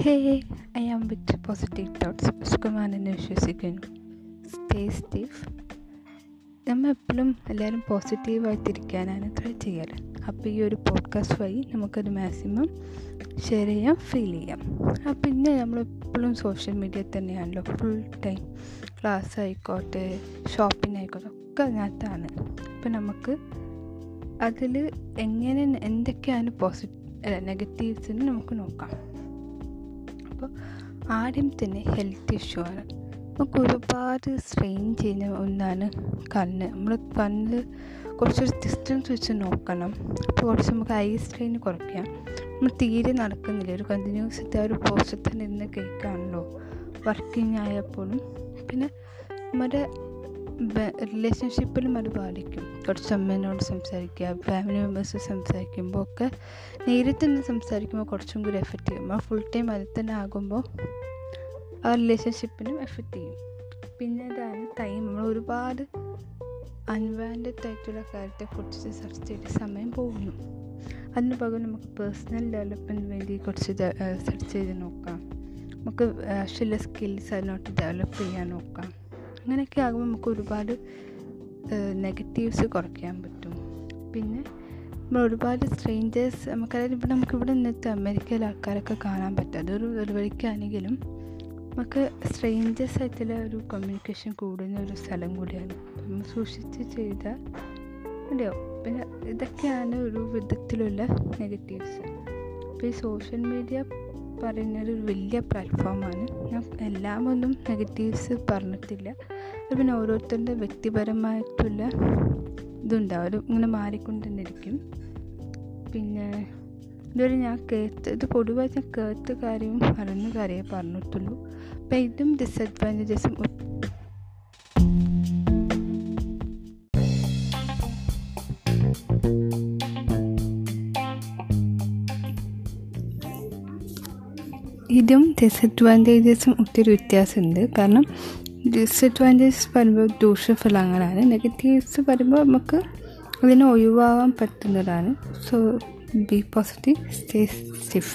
Hey I am with positive thoughts. സുഖമാണെന്ന് വിശ്വസിക്കുന്നു. Stay stiff. നമ്മൾ എപ്പോഴും എല്ലാവരും പോസിറ്റീവായിട്ടിരിക്കാനാണ് ട്രൈ ചെയ്യാറ് അപ്പോൾ ഈ ഒരു പോഡ്കാസ്റ്റ് വഴി നമുക്കത് മാക്സിമം ഷെയർ ചെയ്യാം ഫീൽ ചെയ്യാം. അപ്പം പിന്നെ നമ്മൾ എപ്പോഴും സോഷ്യൽ മീഡിയ തന്നെയാണല്ലോ. ഫുൾ ടൈം ക്ലാസ് ആയിക്കോട്ടെ ഷോപ്പിംഗ് ആയിക്കോട്ടെ ഒക്കെ അതിനകത്താണ്. അപ്പം നമുക്ക് അതിൽ എങ്ങനെ എന്തൊക്കെയാണ് പോസിറ്റീവ് അല്ല നെഗറ്റീവ്സിന് നമുക്ക് നോക്കാം. അപ്പോൾ ആദ്യം തന്നെ ഹെൽത്ത് ഇഷ്യൂ ആണ്. നമുക്ക് ഒരുപാട് സ്ട്രെയിൻ ചെയ്യുന്ന ഒന്നാണ് കണ്ണ്. നമ്മൾ കണ്ണിൽ കുറച്ചൊരു ഡിസ്റ്റൻസ് വെച്ച് നോക്കണം. അപ്പോൾ കുറച്ച് നമുക്ക് ഐ സ്ട്രെയിൻ കുറയ്ക്കാം. നമ്മൾ തീരെ നടക്കുന്നില്ല. ഒരു കണ്ടിന്യൂസ് ആ ഒരു പോസ്റ്റ് തന്നെ ഇരുന്ന് കേൾക്കാണല്ലോ. വർക്കിംഗ് ആയപ്പോഴും പിന്നെ നമ്മുടെ റിലേഷൻഷിപ്പിലും അത് ബാധിക്കും കുറച്ച് അമ്മേനോട് സംസാരിക്കുക ഫാമിലി മെമ്പേഴ്സ് സംസാരിക്കുമ്പോൾ ഒക്കെ നേരിട്ട് തന്നെ സംസാരിക്കുമ്പോൾ കുറച്ചും കൂടി എഫക്റ്റ് ചെയ്യും. ആ ഫുൾ ടൈം അതിൽ തന്നെ ആകുമ്പോൾ ആ റിലേഷൻഷിപ്പിനും എഫക്റ്റ് ചെയ്യും. പിന്നെ അതാണ് ടൈം നമ്മൾ ഒരുപാട് അൺവാന്റഡ് ആയിട്ടുള്ള കാര്യത്തെക്കുറിച്ച് സെർച്ച് ചെയ്ത് സമയം പോകുന്നു. അതിന് പകരം നമുക്ക് പേഴ്സണൽ ഡെവലപ്മെന്റിന് വേണ്ടി കുറച്ച് സെർച്ച് ചെയ്ത് നോക്കാം. നമുക്ക് ആവശ്യമുള്ള സ്കിൽസ് അതിനോട്ട് ഡെവലപ്പ് ചെയ്യാൻ നോക്കാം. അങ്ങനെയൊക്കെ ആകുമ്പോൾ നമുക്ക് ഒരുപാട് നെഗറ്റീവ്സ് കുറയ്ക്കാൻ പറ്റും. പിന്നെ നമ്മൾ ഒരുപാട് സ്ട്രേഞ്ചേഴ്സ് നമുക്കതായത് ഇവിടെ നമുക്കിവിടെ നിന്നിട്ട് അമേരിക്കയിലെ ആൾക്കാരൊക്കെ കാണാൻ പറ്റും. അതൊരു ഒരു വഴിക്കാണെങ്കിലും നമുക്ക് സ്ട്രേഞ്ചേഴ്സ് ആയിട്ടുള്ള ഒരു കമ്മ്യൂണിക്കേഷൻ കൂടുന്ന ഒരു സ്ഥലം കൂടിയാണ്. നമ്മൾ സൂക്ഷിച്ച് ചെയ്താൽ മതിയാവും. പിന്നെ ഇതൊക്കെയാണ് ഒരു വിധത്തിലുള്ള നെഗറ്റീവ്സ് അപ്പോൾ ഈ സോഷ്യൽ മീഡിയ പറയുന്നൊരു വലിയ പ്ലാറ്റ്ഫോമാണ് ഞാൻ എല്ലാം ഒന്നും നെഗറ്റീവ്സ് പറഞ്ഞിട്ടില്ല പിന്നെ ഓരോരുത്തരുടെ വ്യക്തിപരമായിട്ടുള്ള ഇതുണ്ടാവും. ഇങ്ങനെ മാറിക്കൊണ്ട് തന്നെ ഇരിക്കും പിന്നെ ഇതുവരെ ഞാൻ കേട്ട് ഇത് പൊതുവായി ഞാൻ കേട്ട കാര്യവും അറിഞ്ഞ കാര്യമേ പറഞ്ഞിട്ടുള്ളൂ. അപ്പം ഇതും ഡിസഡ്വാന്റേജസും ഇതും ഡിസഡ്വാന്റേജസും ഒത്തിരി വ്യത്യാസമുണ്ട്. കാരണം ഡിസഡ്വാന്റേജസ് പറയുമ്പോൾ ദൂഷ്യഫലങ്ങളാണ് നെഗറ്റീവ്സ് പറയുമ്പോൾ നമുക്ക് അതിനെ ഒഴിവാകാൻ പറ്റുന്നതാണ്. So be positive stay stiff